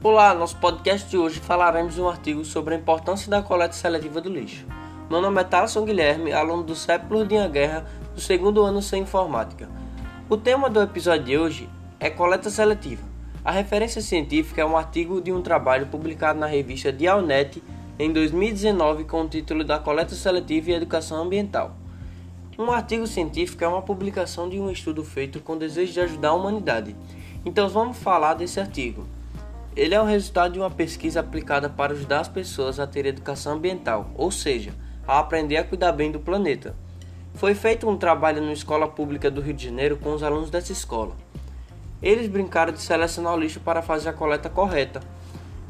Olá, nosso podcast de hoje falaremos um artigo sobre a importância da coleta seletiva do lixo. Meu nome é Thaleson Guilherme, aluno do CEP Lourdinha Guerra, do segundo ano sem informática. O tema do episódio de hoje é coleta seletiva. A referência científica é um artigo de um trabalho publicado na revista Dialnet em 2019 com o título da coleta seletiva e educação ambiental. Um artigo científico é uma publicação de um estudo feito com desejo de ajudar a humanidade. Então vamos falar desse artigo. Ele é o resultado de uma pesquisa aplicada para ajudar as pessoas a ter educação ambiental, ou seja, a aprender a cuidar bem do planeta. Foi feito um trabalho na escola pública do Rio de Janeiro com os alunos dessa escola. Eles brincaram de selecionar o lixo para fazer a coleta correta.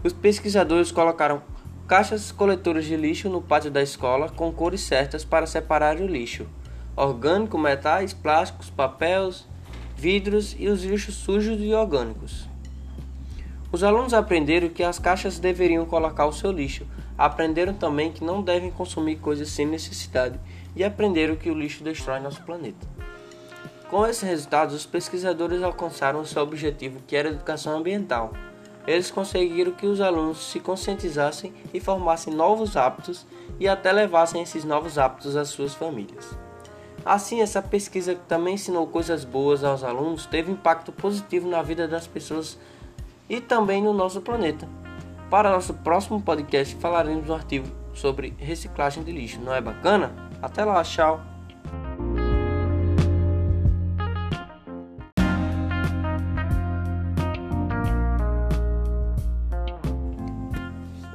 Os pesquisadores colocaram caixas coletoras de lixo no pátio da escola com cores certas para separar o lixo orgânico, metais, plásticos, papéis, vidros e os lixos sujos e orgânicos. Os alunos aprenderam que as caixas deveriam colocar o seu lixo, aprenderam também que não devem consumir coisas sem necessidade e aprenderam que o lixo destrói nosso planeta. Com esses resultados, os pesquisadores alcançaram seu objetivo, que era a educação ambiental. Eles conseguiram que os alunos se conscientizassem e formassem novos hábitos e até levassem esses novos hábitos às suas famílias. Assim, essa pesquisa que também ensinou coisas boas aos alunos teve impacto positivo na vida das pessoas e também no nosso planeta. Para nosso próximo podcast falaremos um artigo sobre reciclagem de lixo. Não é bacana? Até lá, tchau!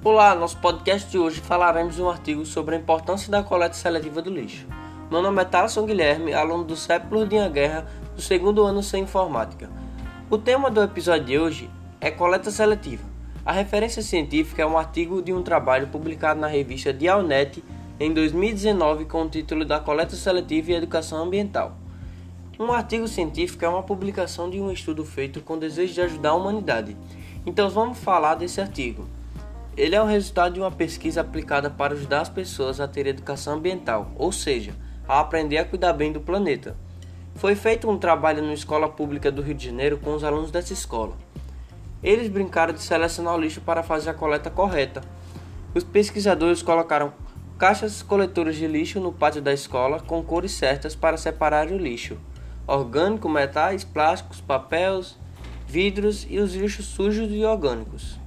Olá, nosso podcast de hoje falaremos um artigo sobre a importância da coleta seletiva do lixo. Meu nome é Thaleson Guilherme, aluno do CEP Lourdinha Guerra, do segundo ano sem informática. O tema do episódio de hoje é coleta seletiva. A referência científica é um artigo de um trabalho publicado na revista Dialnet em 2019 com o título da coleta seletiva e educação ambiental. Um artigo científico é uma publicação de um estudo feito com desejo de ajudar a humanidade. Então vamos falar desse artigo. Ele é o resultado de uma pesquisa aplicada para ajudar as pessoas a ter educação ambiental, ou seja, a aprender a cuidar bem do planeta. Foi feito um trabalho na escola pública do Rio de Janeiro com os alunos dessa escola. Eles brincaram de selecionar o lixo para fazer a coleta correta. Os pesquisadores colocaram caixas coletoras de lixo no pátio da escola com cores certas para separar o lixo: orgânico, metais, plásticos, papéis, vidros e os lixos sujos e orgânicos.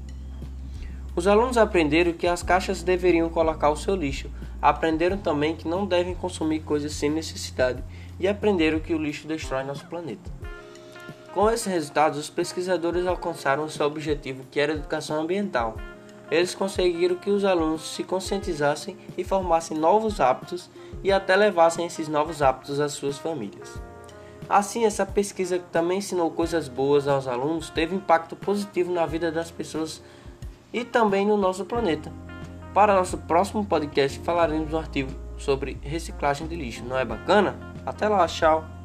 Os alunos aprenderam que as caixas deveriam colocar o seu lixo, aprenderam também que não devem consumir coisas sem necessidade e aprenderam que o lixo destrói nosso planeta. Com esses resultados, os pesquisadores alcançaram seu objetivo, que era a educação ambiental. Eles conseguiram que os alunos se conscientizassem e formassem novos hábitos e até levassem esses novos hábitos às suas famílias. Assim, essa pesquisa que também ensinou coisas boas aos alunos teve impacto positivo na vida das pessoas e também no nosso planeta. Para nosso próximo podcast falaremos um artigo sobre reciclagem de lixo. Não é bacana? Até lá, tchau!